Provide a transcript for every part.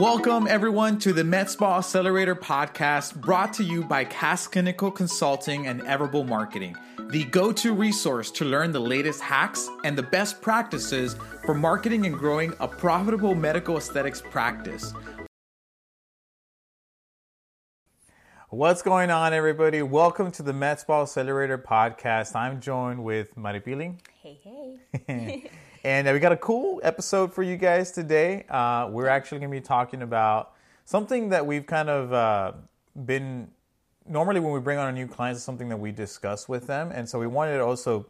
Welcome, everyone, to the MedSpa Accelerator podcast brought to you by Cass Clinical Consulting and Everable Marketing, the go to resource to learn the latest hacks and the best practices for marketing and growing a profitable medical aesthetics practice. What's going on, everybody? Welcome to the MedSpa Accelerator podcast. I'm joined with Maripili. Hey, hey. And uh, we got a cool episode for you guys today. Uh, we're actually going to be talking about something that we've kind of uh, been normally when we bring on a new client, it's something that we discuss with them. And so we wanted to also,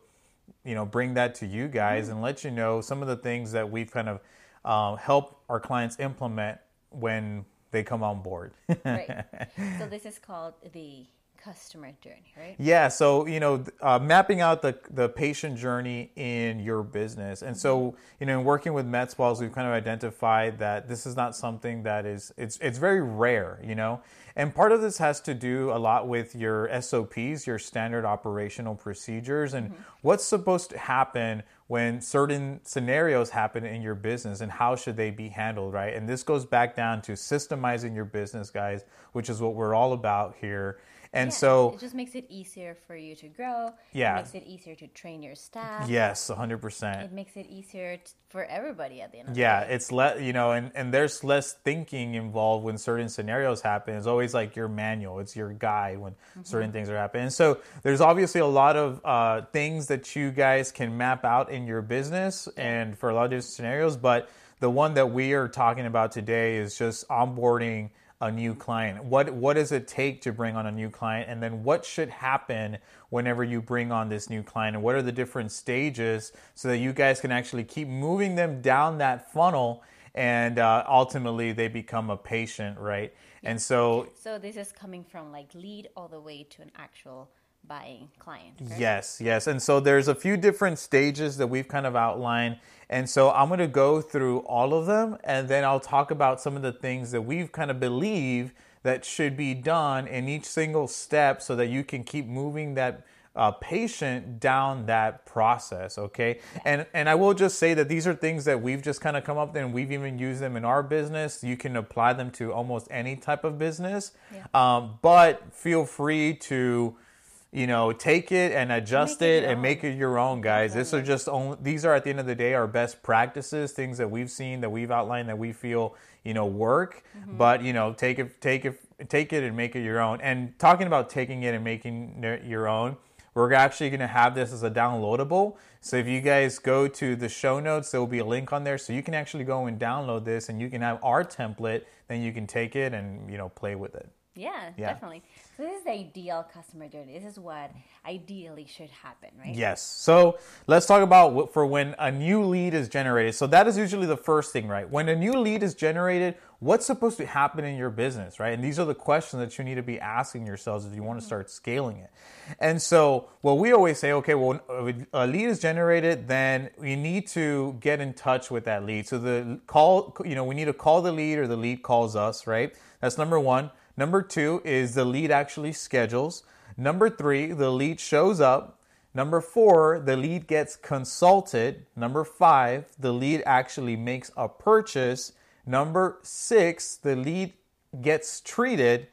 you know, bring that to you guys mm-hmm. and let you know some of the things that we've kind of uh, helped our clients implement when they come on board. right. So this is called the customer journey, right? Yeah. So you know, uh, mapping out the the patient journey in your business, and so you know, in working with med spas, we've kind of identified that this is not something that is it's it's very rare, you know. And part of this has to do a lot with your SOPs, your standard operational procedures, and mm-hmm. what's supposed to happen when certain scenarios happen in your business and how should they be handled, right? And this goes back down to systemizing your business, guys, which is what we're all about here. And yeah, so it just makes it easier for you to grow. Yeah. It makes it easier to train your staff. Yes, 100%. It makes it easier t- for everybody at the end of yeah, the day. it's less, you know, and, and there's less thinking involved when certain scenarios happen. It's always like your manual, it's your guide when mm-hmm. certain things are happening. And so there's obviously a lot of uh, things that you guys can map out in your business and for a lot of different scenarios. But the one that we are talking about today is just onboarding a new client? What what does it take to bring on a new client? And then what should happen whenever you bring on this new client? And what are the different stages so that you guys can actually keep moving them down that funnel and uh, ultimately they become a patient, right? And so So this is coming from like lead all the way to an actual buying client. Yes, yes. And so there's a few different stages that we've kind of outlined. And so I'm going to go through all of them and then I'll talk about some of the things that we've kind of believe that should be done in each single step so that you can keep moving that uh, patient down that process okay and and i will just say that these are things that we've just kind of come up with and we've even used them in our business you can apply them to almost any type of business yeah. um, but feel free to you know, take it and adjust it, it and make it your own, guys. This are just only, these are at the end of the day our best practices, things that we've seen, that we've outlined, that we feel you know work. Mm-hmm. But you know, take it, take it, take it, and make it your own. And talking about taking it and making it your own, we're actually going to have this as a downloadable. So if you guys go to the show notes, there will be a link on there, so you can actually go and download this, and you can have our template. Then you can take it and you know play with it. Yeah, yeah. definitely. So this is the ideal customer journey. This is what ideally should happen, right? Yes. So let's talk about for when a new lead is generated. So that is usually the first thing, right? When a new lead is generated, what's supposed to happen in your business, right? And these are the questions that you need to be asking yourselves if you want to mm-hmm. start scaling it. And so what we always say, okay, well, a lead is generated, then we need to get in touch with that lead. So the call, you know, we need to call the lead or the lead calls us, right? That's number one. Number two is the lead actually schedules. Number three, the lead shows up. Number four, the lead gets consulted. Number five, the lead actually makes a purchase. Number six, the lead gets treated.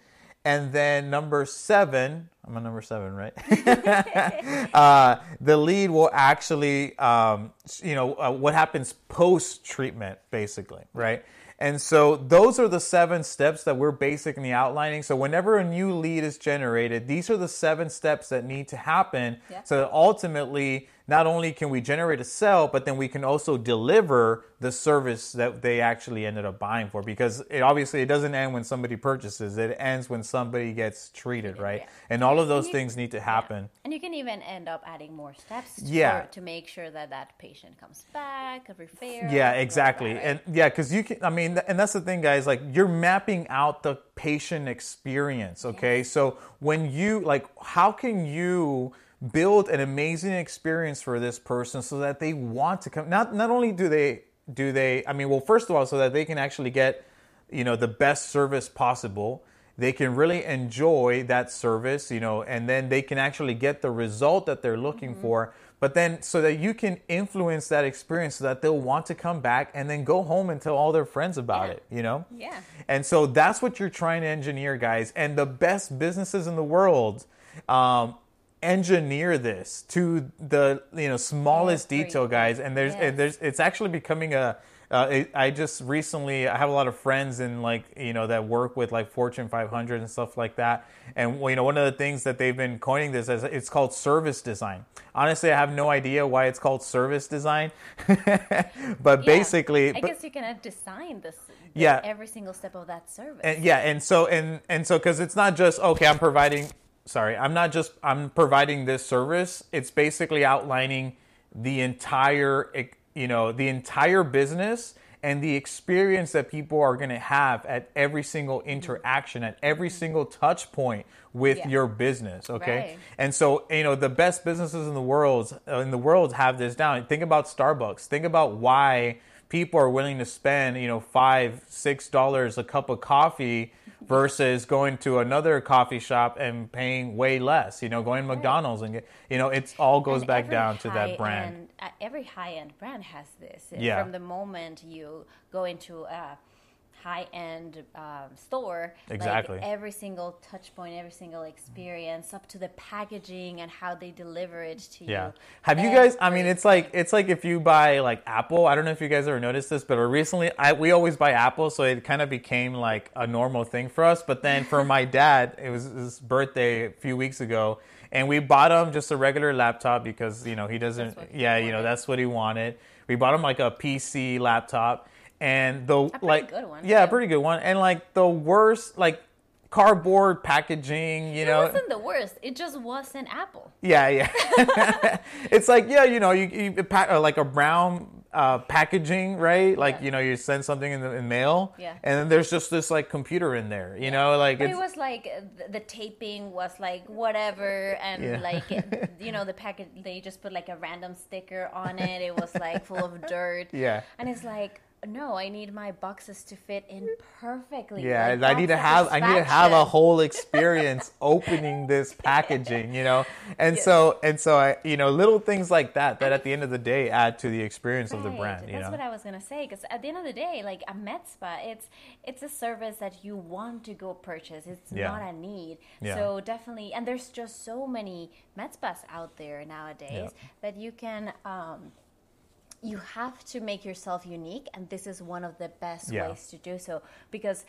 And then number seven, I'm on number seven, right? uh, the lead will actually, um, you know, uh, what happens post treatment, basically, right? And so those are the seven steps that we're basically outlining. So whenever a new lead is generated, these are the seven steps that need to happen yeah. so that ultimately not only can we generate a sale, but then we can also deliver the service that they actually ended up buying for. Because it obviously it doesn't end when somebody purchases; it ends when somebody gets treated, right? Yeah. And all of those you, things need to happen. Yeah. And you can even end up adding more steps. To, yeah. to make sure that that patient comes back, a refer. Yeah, exactly. That, right? And yeah, because you can. I mean, and that's the thing, guys. Like you're mapping out the patient experience. Okay, so when you like, how can you build an amazing experience for this person so that they want to come not not only do they do they i mean well first of all so that they can actually get you know the best service possible they can really enjoy that service, you know, and then they can actually get the result that they're looking Mm-hmm. for. But then, so that you can influence that experience so that they'll want to come back and then go home and tell all their friends about Yeah. it, you know? Yeah. And so that's what you're trying to engineer, guys. And the best businesses in the world um, engineer this to the you know smallest detail, guys. And there's Yes. and there's it's actually becoming a. Uh, it, I just recently I have a lot of friends in like you know that work with like Fortune 500 and stuff like that, and you know one of the things that they've been coining this as it's called service design. Honestly, I have no idea why it's called service design, but Yeah. basically, I but- guess you can uh, design this. Yeah. Every single step of that service. and yeah and so and and so because it's not just okay i'm providing sorry i'm not just i'm providing this service it's basically outlining the entire you know the entire business and the experience that people are going to have at every single interaction at every single touch point with Yeah. your business okay Right. and so you know the best businesses in the world uh, in the world have this down think about starbucks think about why people are willing to spend you know five six dollars a cup of coffee versus going to another coffee shop and paying way less you know going to mcdonald's and get you know it all goes And back down to that brand high-end- uh, every high-end brand has this. Yeah. From the moment you go into a high-end um, store, Exactly. Like every single touch point, every single experience, up to the packaging and how they deliver it to you. Yeah. Have you guys? I mean, it's like it's like if you buy like Apple. I don't know if you guys ever noticed this, but recently I we always buy Apple, so it kind of became like a normal thing for us. But then for my dad, it was his birthday a few weeks ago, and we bought him just a regular laptop because you know he doesn't. Yeah, you know that's what he wanted. We bought him like a PC laptop, and the pretty like good one, yeah, pretty good one, and like the worst like cardboard packaging. You It know, It wasn't the worst. It just wasn't Apple. yeah, yeah. it's like yeah, you know, you, you pack uh, like a brown uh, packaging, right? Like Yeah. you know, you send something in the in mail, Yeah. and then there's just this like computer in there, you know, like it was like uh, the, the taping was like whatever, and Yeah. like it, you know the packet they just put like a random sticker on it. It was like full of dirt. Yeah. and it's like no, I need my boxes to fit in perfectly. yeah, Like, I need to have I need to have a whole experience opening this packaging, you know, and so and so I you know little things like that that at the end of the day add to the experience of the brand, you That's know. what I was gonna say. Because at the end of the day, like a med spa, it's it's a service that you want to go purchase. It's Yeah. not a need. Yeah. So definitely, and there's just so many med spas out there nowadays that you can. Um, you have to make yourself unique and this is one of the best Yeah. ways to do so because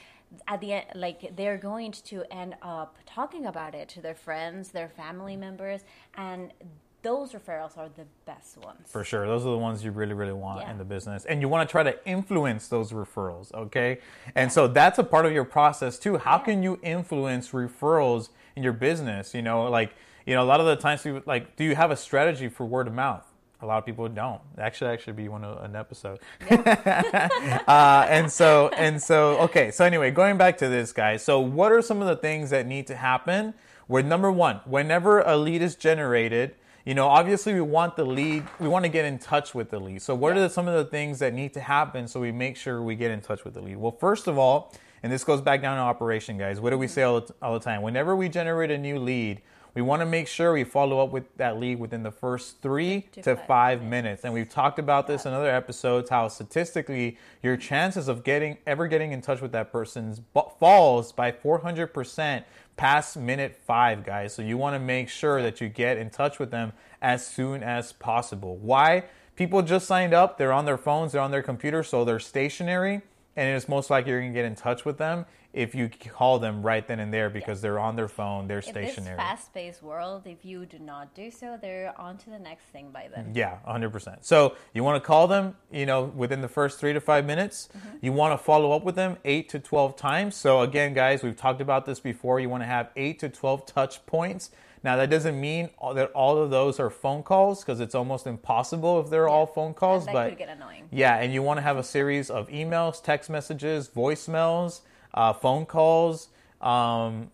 at the end like they're going to end up talking about it to their friends their family members and those referrals are the best ones For sure. Those are the ones you really, really want Yeah. in the business. And you want to try to influence those referrals, okay? And so that's a part of your process too. How Yeah. can you influence referrals in your business? You know, like, you know, a lot of the times people like, do you have a strategy for word of mouth? A lot of people don't. Actually, actually be one of an episode. uh, and so and so okay. So anyway, going back to this, guys. So what are some of the things that need to happen? Where number one, whenever a lead is generated, you know, obviously we want the lead, we want to get in touch with the lead. So what are the, some of the things that need to happen so we make sure we get in touch with the lead? Well, first of all, and this goes back down to operation, guys. What do we say all the, all the time? Whenever we generate a new lead, we want to make sure we follow up with that lead within the first three To to five five minutes. And we've talked about this in other episodes how statistically your chances of getting ever getting in touch with that person's bu- falls by 400% past minute five, guys. So you want to make sure that you get in touch with them as soon as possible. Why? People just signed up, they're on their phones, they're on their computer, so they're stationary. And it's most likely you're going to get in touch with them if you call them right then and there because they're on their phone, they're in stationary. this fast-paced world if you do not do so they're on to the next thing by then Yeah, 100%. So you want to call them, you know, within the first three to five minutes. Mm-hmm. You want to follow up with them eight to 12 times. So again, guys, we've talked about this before. You want to have eight to 12 touch points. Now, that doesn't mean that all of those are phone calls because it's almost impossible if they're all phone calls. that but could get annoying yeah, and you want to have a series of emails, text messages, voicemails, uh, phone calls. Um,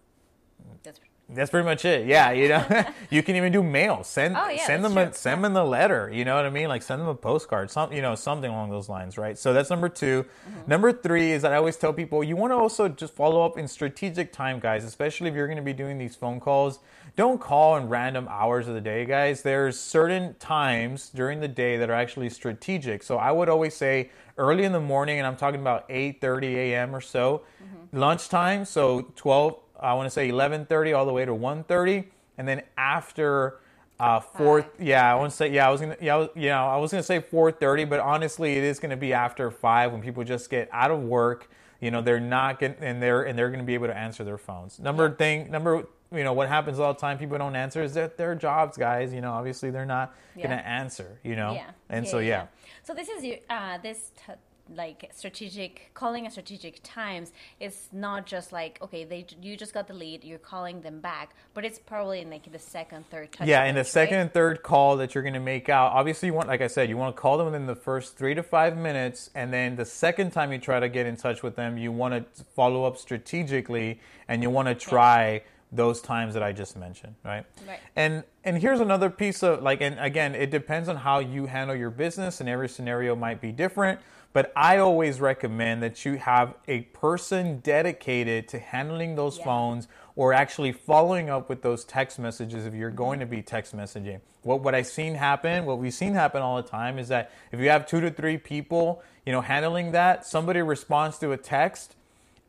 That's That's pretty much it. Yeah, you know, you can even do mail. Send Oh, yeah, send them a, send them the letter. You know what I mean? Like send them a postcard, some you know something along those lines, right? So that's number 2 Mm-hmm. Number three is that I always tell people you want to also just follow up in strategic time, guys. Especially if you're going to be doing these phone calls. Don't call in random hours of the day, guys. There's certain times during the day that are actually strategic. So I would always say early in the morning, and I'm talking about 8:30 a.m. or so, Mm-hmm. lunchtime. So 12 I want to say 11:30 all the way to 1:30, and then after uh, four. Five. Yeah, I want to say yeah. I was gonna yeah I was, yeah I was gonna say 4:30, but honestly, it is gonna be after five when people just get out of work. You know, they're not getting and they're and they're gonna be able to answer their phones. Number thing, number you know what happens all the time people don't answer is that their jobs, guys. You know, obviously they're not gonna answer. You know, Yeah. and so yeah. So this is uh, this t- like strategic calling at strategic times is not just like okay they you just got the lead you're calling them back but it's probably in like the second third touch Yeah, in the points, second and third call that you're going to make out, obviously you want, like I said, you want to call them within the first three to five minutes, and then the second time you try to get in touch with them, you want to follow up strategically, and you want to try those times that I just mentioned, right? Right. And and here's another piece of like, and again, it depends on how you handle your business, and every scenario might be different. But I always recommend that you have a person dedicated to handling those Yeah. phones or actually following up with those text messages if you're mm-hmm. going to be text messaging. What what I've seen happen, what we've seen happen all the time is that if you have two to three people, you know, handling that, somebody responds to a text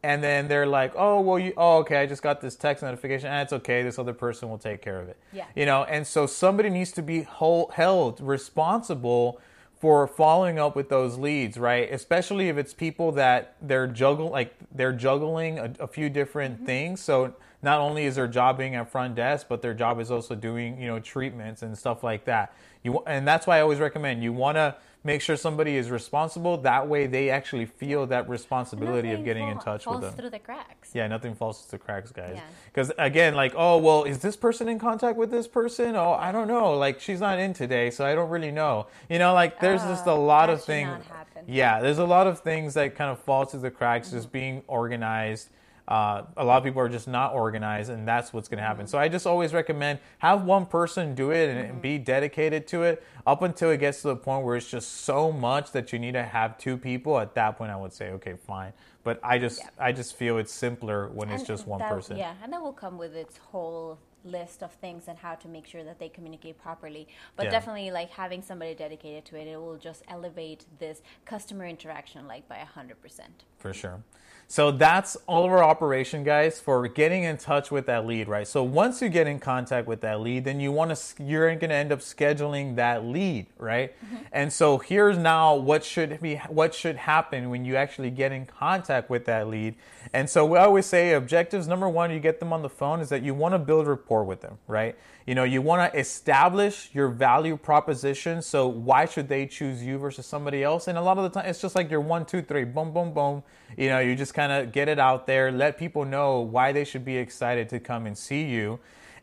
and then they're like, "Oh, well, you, oh, okay, I just got this text notification. and it's okay. This other person will take care of it." Yeah. You know, and so somebody needs to be hol- held responsible for following up with those leads, right? Especially if it's people that they're juggle like they're juggling a, a few different mm-hmm. things. So not only is their job being at front desk, but their job is also doing you know treatments and stuff like that. You and that's why I always recommend you want to make sure somebody is responsible. That way, they actually feel that responsibility of getting in touch with them. Falls through the cracks Yeah, nothing falls through the cracks, guys. Yeah. Because again, like, oh well, is this person in contact with this person? Oh, I don't know. Like, she's not in today, so I don't really know. You know, like, there's just a Ah, lot of things. Yeah, there's a lot of things that kind of fall through the cracks, just being organized. Uh, a lot of people are just not organized, and that's what's going to happen. So I just always recommend have one person do it and, and be dedicated to it up until it gets to the point where it's just so much that you need to have two people. At that point, I would say, okay, fine. But I just, Yeah. I just feel it's simpler when it's And just one that- person. Yeah, and that will come with its whole list of things and how to make sure that they communicate properly. But Yeah. definitely, like having somebody dedicated to it, it will just elevate this customer interaction like by a hundred percent. for sure. So that's all of our operation, guys, for getting in touch with that lead, right? So once you get in contact with that lead, then you want to you're going to end up scheduling that lead, right? Mm-hmm. And so here's now what should be what should happen when you actually get in contact with that lead. And so we always say objectives number 1 you get them on the phone is that you want to build rapport with them, right? You know, you want to establish your value proposition. So why should they choose you versus somebody else? And a lot of the time, it's just like your one, two, three, boom, boom, boom. You know, you just kind of get it out there, let people know why they should be excited to come and see you,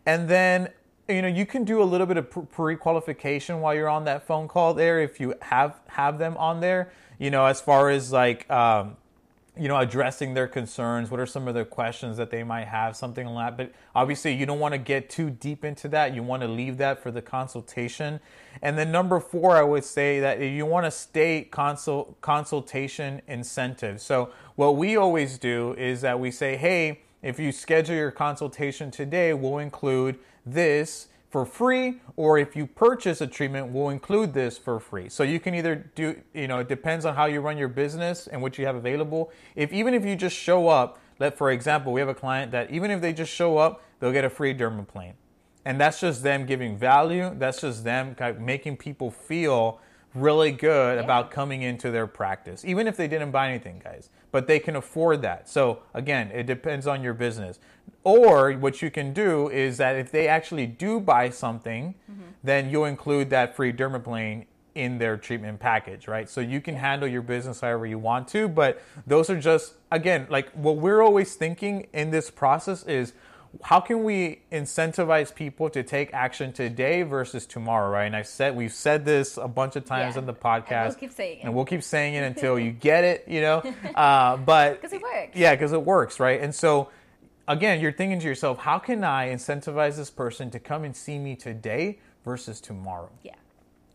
and then you know you can do a little bit of pre-qualification while you're on that phone call there if you have have them on there. You know, as far as like. Um, you know, addressing their concerns. What are some of the questions that they might have? Something like that. But obviously, you don't want to get too deep into that. You want to leave that for the consultation. And then number four, I would say that you want to state consult consultation incentives. So what we always do is that we say, hey, if you schedule your consultation today, we'll include this for free or if you purchase a treatment we'll include this for free. So you can either do you know it depends on how you run your business and what you have available. If even if you just show up let for example we have a client that even if they just show up they'll get a free dermaplane. And that's just them giving value. That's just them kind of making people feel really good about coming into their practice even if they didn't buy anything guys. But they can afford that. So again it depends on your business or what you can do is that if they actually do buy something then you'll include that free dermaplane in their treatment package right so you can handle your business however you want to but those are just again like what we're always thinking in this process is how can we incentivize people to take action today versus tomorrow, right? And I said we've said this a bunch of times Yeah. on the podcast, And we'll keep saying it. and we'll keep saying it until you get it, you know. Uh, but 'Cause it works. yeah, because it works, right? And so again, you're thinking to yourself, how can I incentivize this person to come and see me today versus tomorrow? Yeah,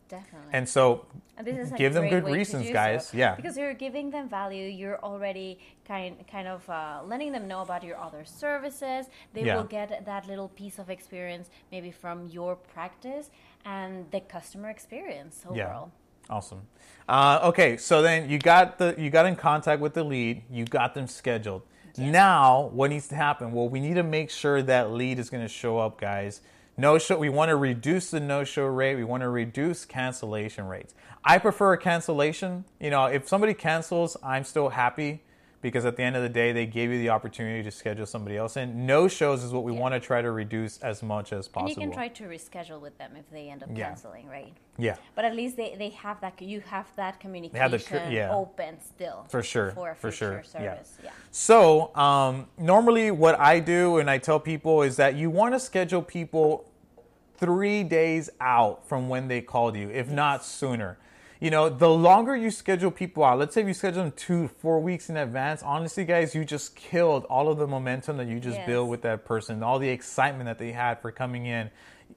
definitely. And so And this is a give them good reasons, guys. so. Yeah. because you're giving them value. You're already kind kind of uh, letting them know about your other services. They Yeah. will get that little piece of experience maybe from your practice and the customer experience overall. Awesome. Uh, okay, so then you got the you got in contact with the lead, you got them scheduled. Now, what needs to happen? Well, we need to make sure that lead is going to show up, guys. No show. We want to reduce the no show rate. We want to reduce cancellation rates. I prefer a cancellation. You know, if somebody cancels, I'm still happy because at the end of the day, they gave you the opportunity to schedule somebody else in. No shows is what we Yeah. want to try to reduce as much as possible. And you can try to reschedule with them if they end up Yeah. canceling, right? yeah. But at least they, they have that you have that communication have the yeah. open still For sure, for a for sure, service. Yeah. So, um, normally, what I do and I tell people is that you want to schedule people three days out from when they called you, if not sooner. You know, the longer you schedule people out, let's say you schedule them two, four weeks in advance, honestly, guys, you just killed all of the momentum that you just Yes. built with that person, all the excitement that they had for coming in.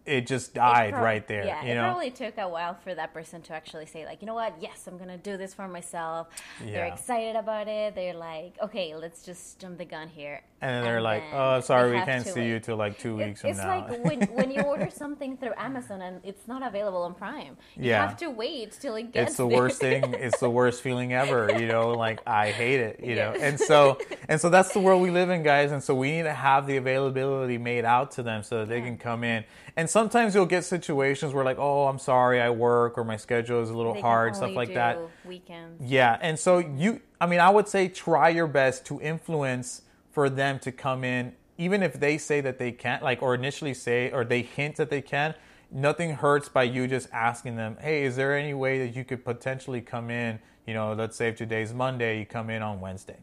It just died prob- right there. Yeah, you it probably took a while for that person to actually say, like, you know what? Yes, I'm gonna do this for myself. Yeah. They're excited about it. They're like, okay, let's just jump the gun here. And then they're like, then "Oh, sorry, we can't see you till like two It- weeks from it's now." like when, when you order something through Amazon and it's not available on Prime. You Yeah. have to wait till it gets it's the there. worst thing it's the worst feeling ever you know like i hate it you know and so and so that's the world we live in guys and so we need to have the availability made out to them so that they can come in and sometimes you'll get situations where like oh i'm sorry i work or my schedule is a little They hard stuff like that Weekends. yeah, and so you, I mean, I would say try your best to influence for them to come in, even if they say that they can't, like, or initially say, or they hint that they can. Nothing hurts by you just asking them, hey, is there any way that you could potentially come in? You know, let's say if today's Monday, you come in on Wednesday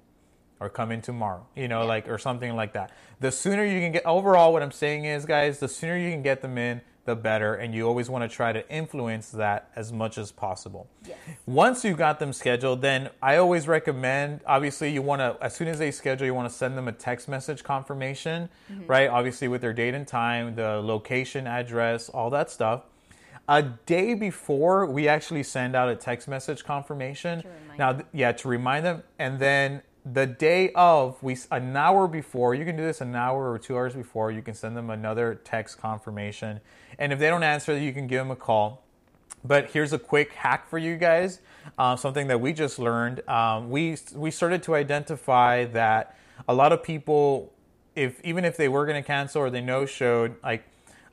or come in tomorrow, you know, like, or something like that. The sooner you can get, overall, what I'm saying is, guys, the sooner you can get them in, the better. And you always want to try to influence that as much as possible. Yes. Once you've got them scheduled, then I always recommend. Obviously, you want to as soon as they schedule, you want to send them a text message confirmation, right? Obviously, with their date and time, the location, address, all that stuff. A day before, we actually send out a text message confirmation. Now, yeah, to remind them, and then the day of, we an hour before, you can do this an hour or two hours before. You can send them another text confirmation, and if they don't answer, you can give them a call. But here's a quick hack for you guys. Uh, something that we just learned. Um, we we started to identify that a lot of people, if even if they were going to cancel or they no showed, like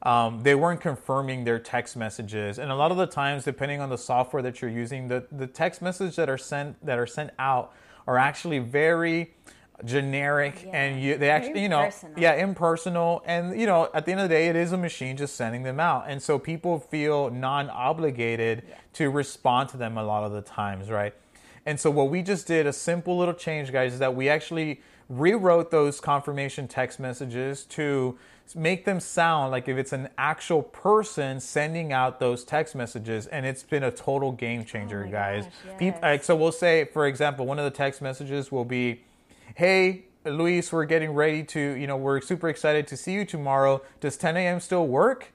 um, they weren't confirming their text messages. And a lot of the times, depending on the software that you're using, the the text messages that are sent that are sent out are actually very generic Yeah. and you they actually you know impersonal. yeah impersonal and you know at the end of the day it is a machine just sending them out and so people feel non-obligated Yeah. to respond to them a lot of the times right and so what we just did a simple little change guys is that we actually rewrote those confirmation text messages to make them sound like if it's an actual person sending out those text messages and it's been a total game changer Oh guys. gosh, yes. like, so we'll say for example one of the text messages will be hey luis we're getting ready to you know we're super excited to see you tomorrow. Does 10 a.m still work?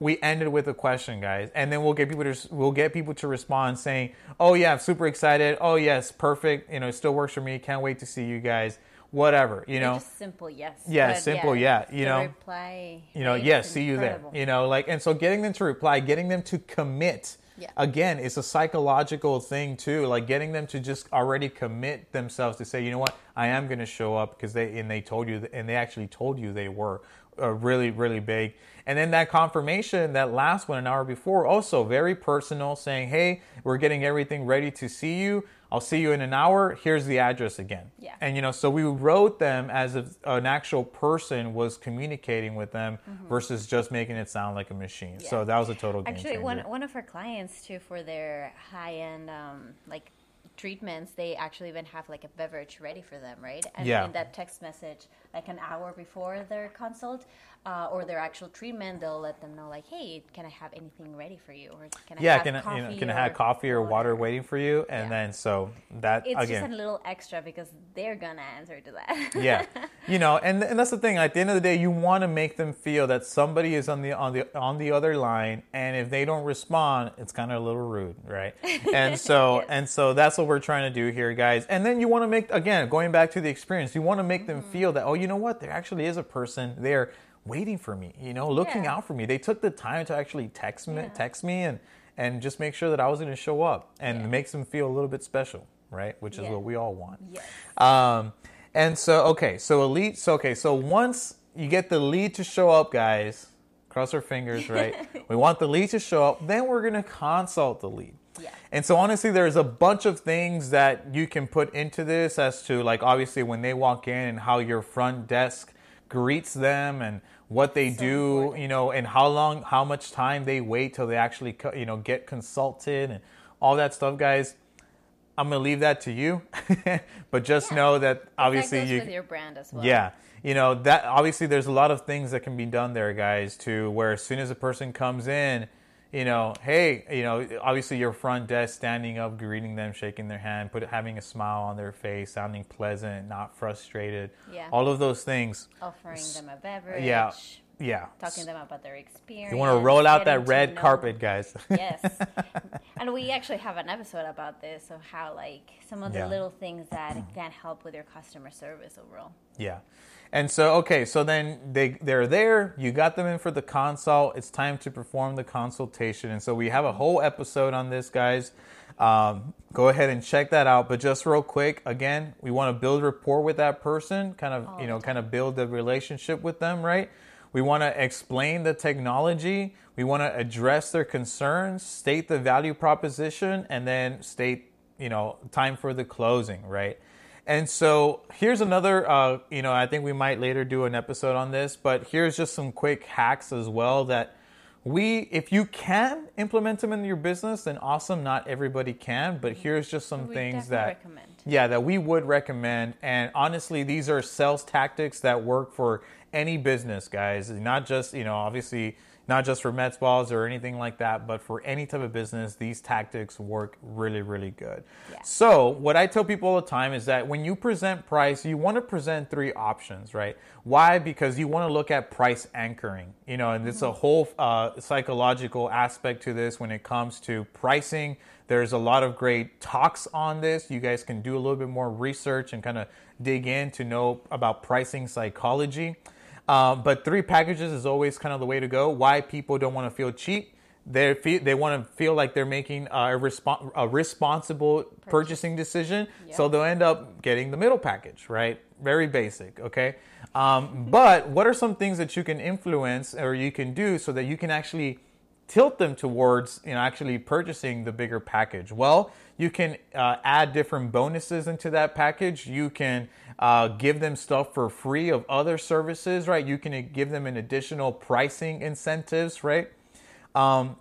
We ended with a question guys. And then we'll get people to we'll get people to respond saying oh yeah i'm super excited. Oh yes perfect. You know it still works for me. Can't wait to see you guys whatever you know just simple yes. Yeah, But simple, yeah, you the know. reply. you know yes see you there you know like and so getting them to reply getting them to commit Yeah. again it's a psychological thing too like getting them to just already commit themselves to say you know what i am going to show up because they and they told you and they actually told you they were uh, really really big and then that confirmation that last one an hour before also very personal saying hey we're getting everything ready to see you i'll see you in an hour here's the address again Yeah. and you know so we wrote them as if an actual person was communicating with them versus just making it sound like a machine so Mm-hmm. That was a total game Actually, changer. one one of our clients too for their high end um, like treatments, they actually even have like a beverage ready for them, right? And Yeah. in that text message, like an hour before their consult uh, or their actual treatment, they'll let them know, like, hey, can I have anything ready for you? Or can I yeah, have can I- coffee? you know, can I have coffee or water waiting for you? And Yeah. then so that It's again, just a little extra because they're gonna answer to that. yeah you know and, and that's the thing at the end of the day you want to make them feel that somebody is on the on the on the other line and if they don't respond it's kind of a little rude right and so Yes. and so that's what we're trying to do here guys and then you want to make again going back to the experience you want to make them Mm-hmm. feel that oh you know what there actually is a person there waiting for me you know looking Yeah. out for me they took the time to actually text me Yeah. text me and and just make sure that i was going to show up and Yeah. makes them feel a little bit special right which is what we all want yes. um, and so, okay, so elite, so okay, so once you get the lead to show up, guys, cross our fingers, right? we want the lead to show up, then we're gonna consult the lead. Yeah. And so, honestly, there's a bunch of things that you can put into this as to, like, obviously, when they walk in and how your front desk greets them and what they So do, important. you know, and how long, how much time they wait till they actually, you know, get consulted and all that stuff, guys. I'm gonna leave that to you, but just Yeah. know that obviously that you, with your brand as well. yeah, you know that obviously there's a lot of things that can be done there, guys. To where as soon as a person comes in, you know, hey, you know, obviously your front desk standing up, greeting them, shaking their hand, put having a smile on their face, sounding pleasant, not frustrated. Yeah. all of those things. Offering them a beverage. Yeah, yeah. Talking to them about their experience. You want to roll out that red carpet, guys. yes. And we actually have an episode about this of how like some of the Yeah. little things that can help with your customer service overall. Yeah. And so okay, so then they they're there, you got them in for the consult, it's time to perform the consultation. And so we have a whole episode on this, guys. Um, go ahead and check that out. But just real quick, again, we want to build rapport with that person, kind of, All you know, kind of build the relationship with them, right? We want to explain the technology. We want to address their concerns, state the value proposition, and then state, you know, time for the closing, right? And so here's another, uh, you know, I think we might later do an episode on this, but here's just some quick hacks as well that we, if you can implement them in your business, then awesome. Not everybody can, but here's just some We things that, recommend. yeah, that we would recommend. And honestly, these are sales tactics that work for any business, guys. Not just, you know, obviously not just for med spas or anything like that, but for any type of business, these tactics work really, really good. Yeah. So, what I tell people all the time is that when you present price, you want to present three options, right? Why? Because you want to look at price anchoring, you know, and it's a whole uh, psychological aspect to this when it comes to pricing. There's a lot of great talks on this. You guys can do a little bit more research and kind of dig in to know about pricing psychology. Um, but three packages is always kind of the way to go. Why people don't want to feel cheap? They feel, they want to feel like they're making a, respon a responsible purchasing decision, so they'll end up getting the middle package, right? Very basic, okay. Um, but what are some things that you can influence or you can do so that you can actually tilt them towards you know actually purchasing the bigger package well you can uh, add different bonuses into that package you can uh, give them stuff for free of other services right you can give them an additional pricing incentives right um,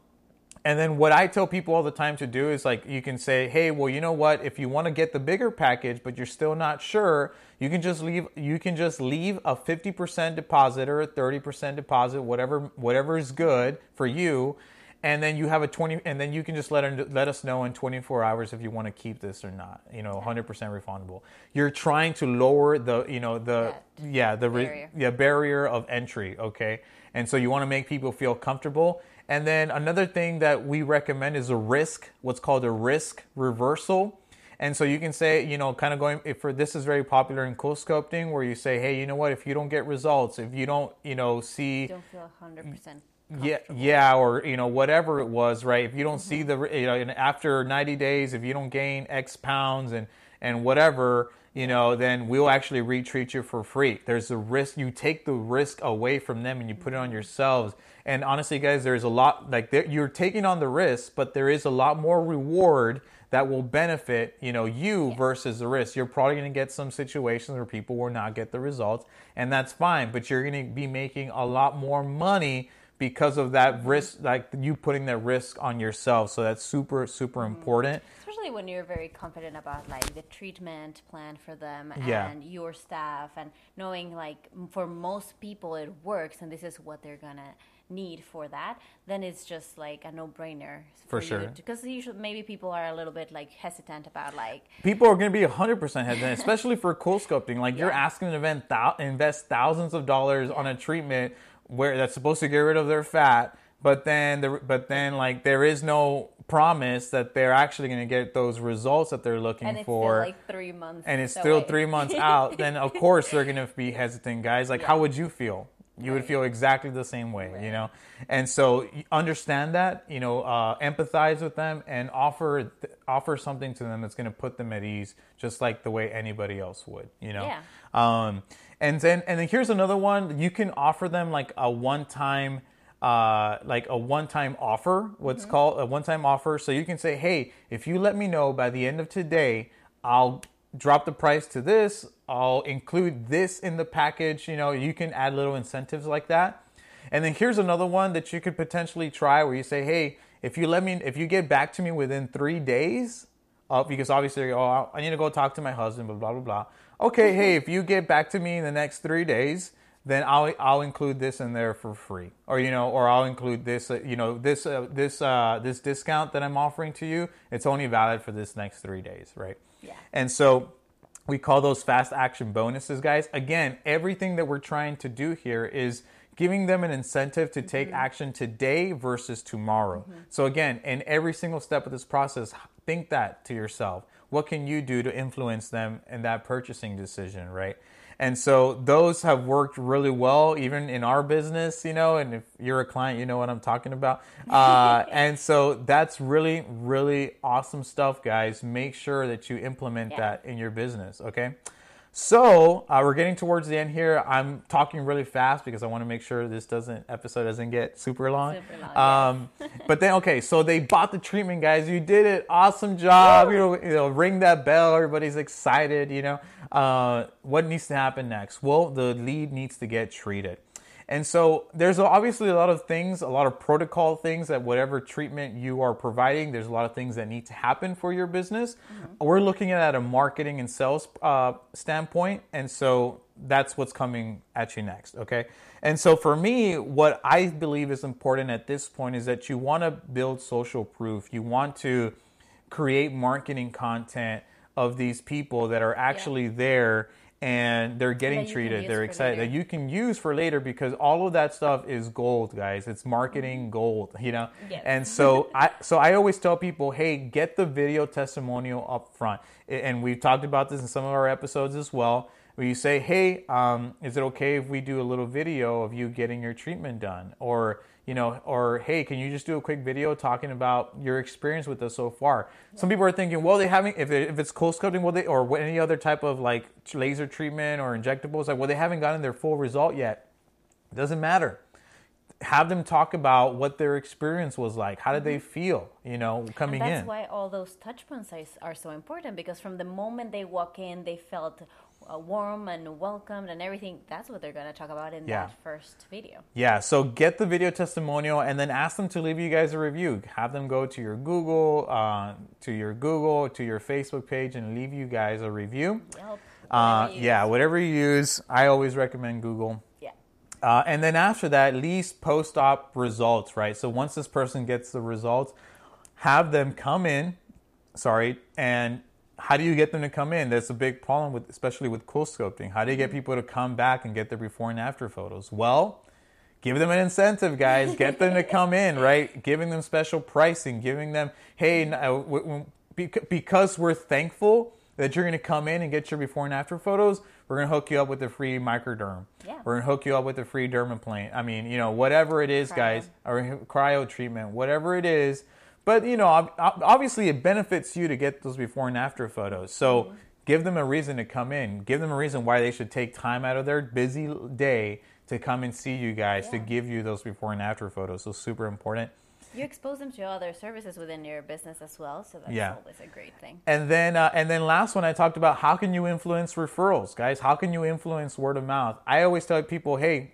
and then what I tell people all the time to do is like you can say, "Hey, well, you know what? If you want to get the bigger package but you're still not sure, you can just leave you can just leave a 50% deposit or a 30% deposit, whatever whatever is good for you." And then you have a 20 and then you can just let let us know in 24 hours if you want to keep this or not. You know, 100% refundable. You're trying to lower the, you know, the That yeah, the barrier. yeah, barrier of entry, okay? And so you want to make people feel comfortable. And then another thing that we recommend is a risk, what's called a risk reversal. And so you can say, you know, kind of going if for this is very popular in CoolSculpting where you say, hey, you know what, if you don't get results, if you don't, you know, see Don't feel 100% yeah, yeah, or you know whatever it was, right? If you don't see Mm-hmm. the, you know, and after ninety days, if you don't gain X pounds and and whatever, you know, then we'll actually retreat you for free. There's a risk. You take the risk away from them and you put it Mm-hmm. on yourselves. And honestly, guys, there's a lot like there, you're taking on the risk, but there is a lot more reward that will benefit you know you versus the risk. You're probably going to get some situations where people will not get the results, and that's fine. But you're going to be making a lot more money because of that risk, like you putting that risk on yourself. So that's super, super mm-hmm. important. especially when you're very confident about like the treatment plan for them Yeah. and your staff and knowing like for most people it works and this is what they're gonna need for that then it's just like a no-brainer For sure. because usually maybe people are a little bit like hesitant about like people are going to be 100% hesitant, especially for CoolSculpting. Like you're Yeah. asking them to invest thousands of dollars on a treatment where that's supposed to get rid of their fat, but then the, but then like there is no promise that they're actually going to get those results that they're looking and it's for. still like three months and it's still three months out, then of course they're gonna be hesitant, guys. Like, how would you feel? You would feel exactly the same way, you know. And so understand that, you know, uh, empathize with them and offer th- offer something to them that's gonna put them at ease, just like the way anybody else would, you know. Yeah. Um, and then and then here's another one. You can offer them like a one time uh, like a one-time offer, what's called a one-time offer. So you can say, "Hey, if you let me know by the end of today, I'll drop the price to this. I'll include this in the package." You know, you can add little incentives like that. And then here's another one that you could potentially try, where you say, "Hey, if you let me, if you get back to me within three days, uh, because obviously, oh, I need to go talk to my husband, blah blah blah blah. Okay, hey, if you get back to me in the next three days, then I'll I'll include this in there for free, or you know, or I'll include this, uh, you know, this uh, this uh, this discount that I'm offering to you. It's only valid for this next three days, right? Yeah. And so we call those fast action bonuses, guys. Again, everything that we're trying to do here is giving them an incentive to take action today versus tomorrow. So again, in every single step of this process, think that to yourself. What can you do to influence them in that purchasing decision, right? And so those have worked really well, even in our business, you know. And if you're a client, you know what I'm talking about. Uh, and so that's really, really awesome stuff, guys. Make sure that you implement Yeah. that in your business, okay? So uh, we're getting towards the end here. I'm talking really fast because I want to make sure this doesn't episode doesn't get super long. Super long, Um, but then okay, so they bought the treatment, guys. You did it. Awesome job. You know, you know, ring that bell. Everybody's excited. You know, uh, what needs to happen next? Well, the lead needs to get treated. And so there's obviously a lot of things, a lot of protocol things that whatever treatment you are providing, there's a lot of things that need to happen for your business. We're looking at it at a marketing and sales uh, standpoint, and so that's what's coming at you next. Okay, and so for me, what I believe is important at this point is that you want to build social proof. You want to create marketing content of these people that are actually there and they're getting treated. They're excited. later. That you can use for later because all of that stuff is gold, guys. It's marketing gold, you know. Yes. And so I so I always tell people, hey, get the video testimonial up front. And we've talked about this in some of our episodes as well. Where you say, hey, um, is it okay if we do a little video of you getting your treatment done, or you know, or hey, can you just do a quick video talking about your experience with us so far? Some people are thinking, well, they haven't if, it, if it's CoolSculpting, well, they or any other type of like laser treatment or injectables, like well, they haven't gotten their full result yet. It doesn't matter. Have them talk about what their experience was like. How did they mm-hmm. feel? You know, coming and that's in. why all those touch points are, so important because from the moment they walk in, they felt warm and welcomed and everything. That's what they're going to talk about in Yeah. that first video. Yeah, so get the video testimonial and then ask them to leave you guys a review. Have them go to your Google, uh, to your Google, to your Facebook page, and leave you guys a review. Yelp. Uh, yeah, whatever you use, I always recommend Google. Yeah. Uh, and then after that, at least post-op results, right? So once this person gets the results, have them come in. Sorry, and how do you get them to come in? That's a big problem with, especially with CoolSculpting. How do you get people to come back and get their before and after photos? Well, give them an incentive, guys. Get them to come in, right? Giving them special pricing, giving them, hey, uh, w- w- bec- because we're thankful that you're going to come in and get your before and after photos, we're going to hook you up with a free microderm. Yeah. We're going to hook you up with a free dermaplane. I mean, you know, whatever it is, Cryo. guys, or cryo treatment, whatever it is. But, you know, ob- ob- obviously it benefits you to get those before and after photos. So Mm-hmm. give them a reason to come in. Give them a reason why they should take time out of their busy day to come and see you guys to give you those before and after photos. So super important. You expose them to other services within your business as well, so that's Yeah. always a great thing. And then, uh, and then last one, I talked about how can you influence referrals, guys? How can you influence word of mouth? I always tell people, hey,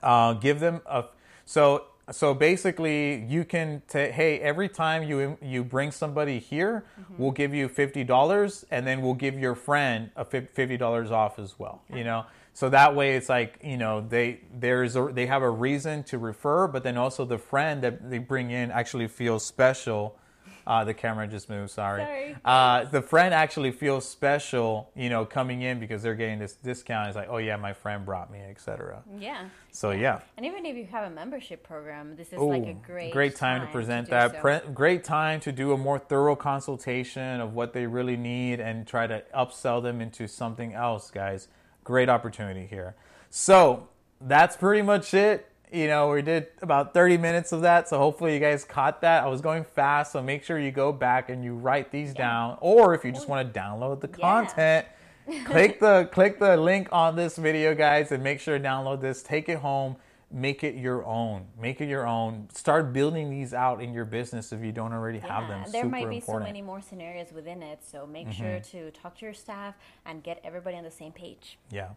uh, give them a. So so basically, you can t- hey every time you you bring somebody here, mm-hmm. we'll give you fifty dollars, and then we'll give your friend a fifty dollars off as well. You know, so that way it's like you know they there's a they have a reason to refer, but then also the friend that they bring in actually feels special. Uh, the camera just moved. Sorry. Sorry. Uh, the friend actually feels special, you know, coming in because they're getting this discount. It's like, oh yeah, my friend brought me, etc. Yeah. So yeah. And even if you have a membership program, this is Ooh, like a great great time, to present do that. so. Pre- great time to do a more thorough consultation of what they really need and try to upsell them into something else, guys. Great opportunity here. So that's pretty much it. You know, we did about 30 minutes of that, so hopefully you guys caught that. I was going fast, so make sure you go back and you write these down. Or if you just want to download the Yeah. content, click the click the link on this video, guys, and make sure to download this. Take it home. Make it your own. Make it your own. Start building these out in your business if you don't already have them. Yeah, there Super might be important. Mm-hmm. so many more scenarios within it, so make sure to talk to your staff and get everybody on the same page. Yeah.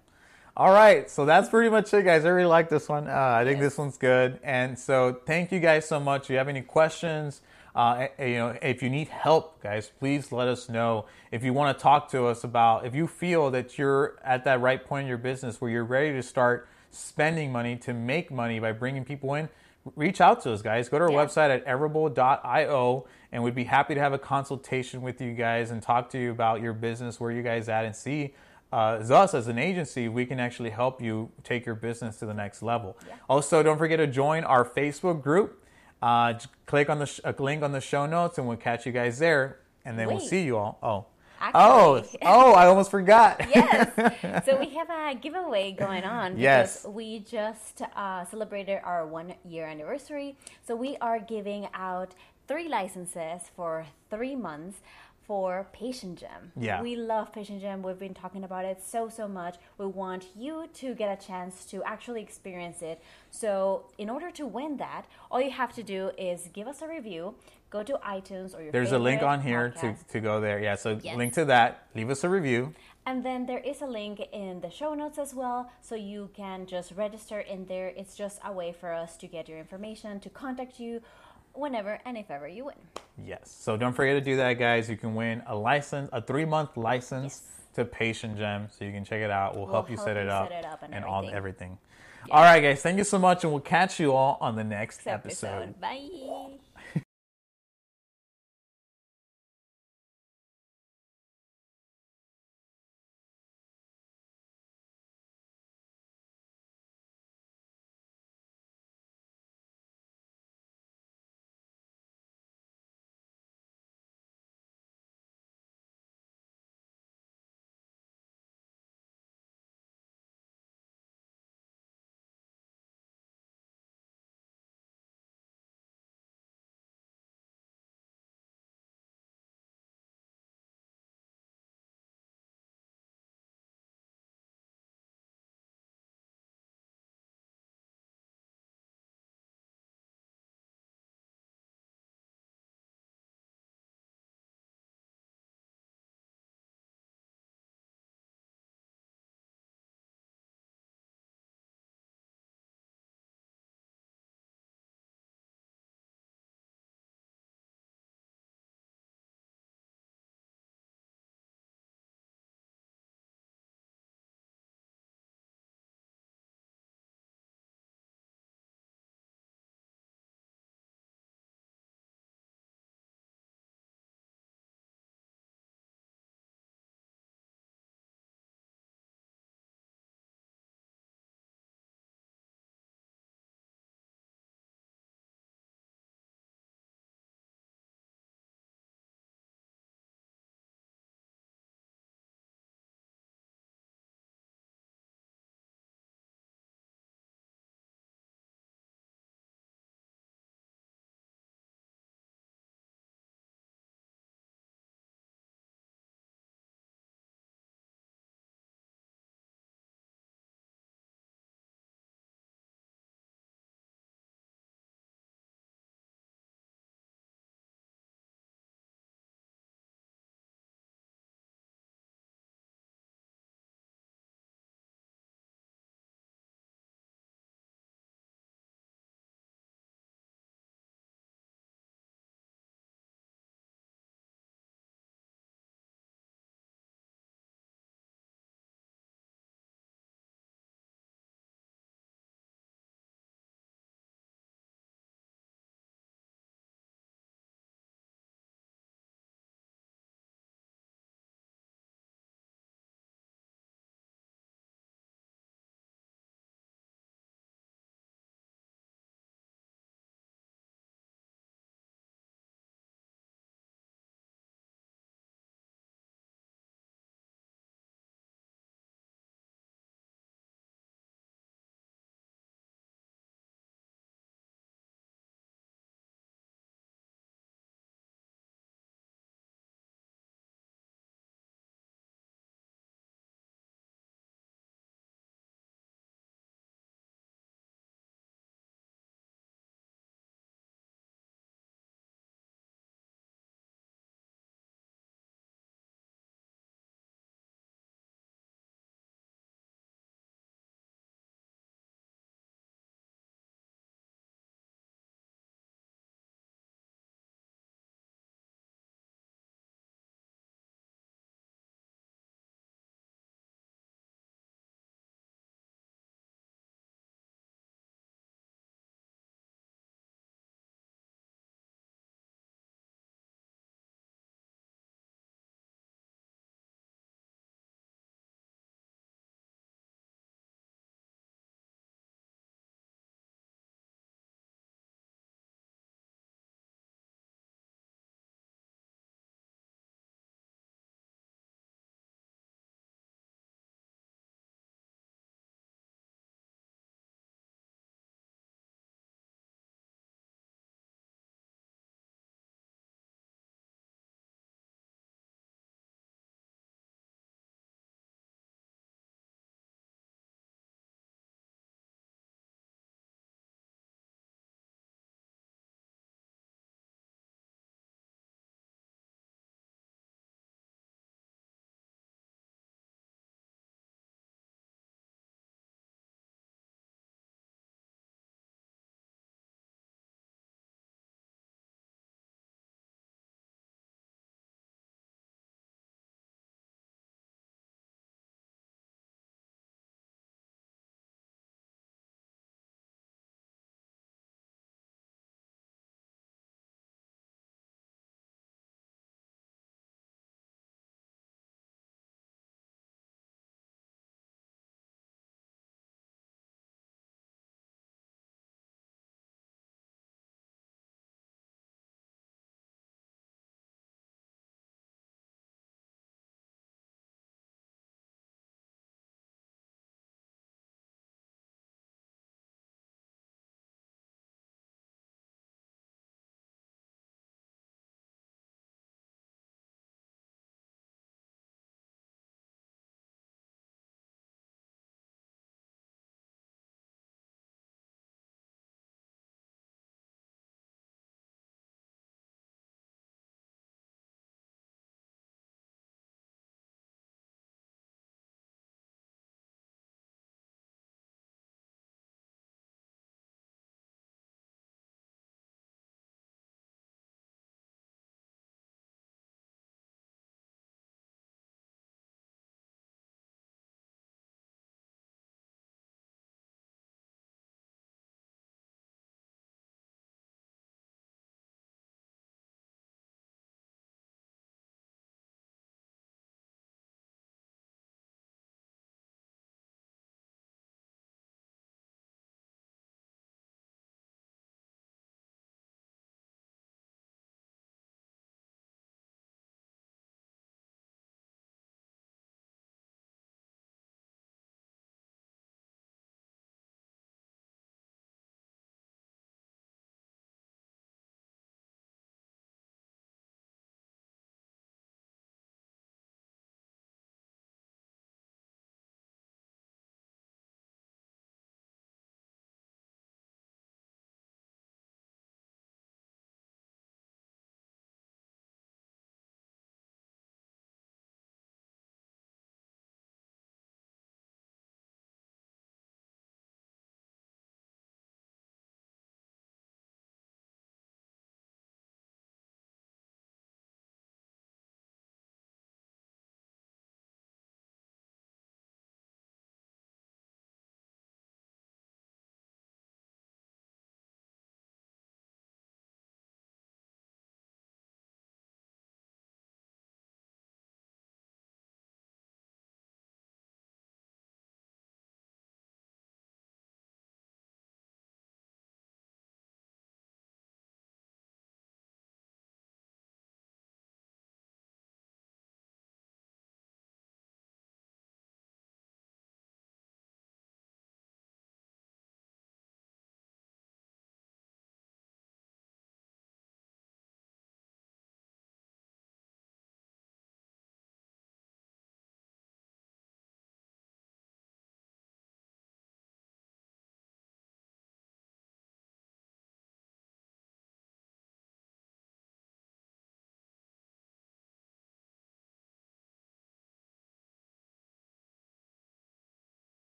All right, so that's pretty much it, guys. I really like this one. Uh, I think Yes. this one's good, and so thank you guys so much. If you have any questions, uh, you know, if you need help, guys, please let us know. If you want to talk to us about, if you feel that you're at that right point in your business where you're ready to start spending money to make money by bringing people in, reach out to us, guys. Go to our Yeah. website at everable.io, and we'd be happy to have a consultation with you guys and talk to you about your business, where you guys at, and see uh, as us as an agency, we can actually help you take your business to the next level. Also, don't forget to join our Facebook group. Uh, click on the sh- a link on the show notes, and we'll catch you guys there. And then we'll see you all. Oh, Actually- oh, oh! I almost forgot. yes. So we have a giveaway going on because Yes. we just uh, celebrated our one year anniversary. So we are giving out three licenses for three months for Patient Gem. Yeah. We love Patient Gem. We've been talking about it so, so much. We want you to get a chance to actually experience it. So, in order to win that, all you have to do is give us a review, go to iTunes or your There's a link on here to, to go there. Yeah, so Yes. link to that. Leave us a review. And then there is a link in the show notes as well, so you can just register in there. It's just a way for us to get your information, to contact you whenever and if ever you win. Yes. So don't forget to do that, guys. You can win a license, a three month license to Patient Gem. So you can check it out. We'll, We'll help you help set it you up, set it up and all everything. everything. All right, guys. Thank you so much, and we'll catch you all on the next Next episode. episode. Bye.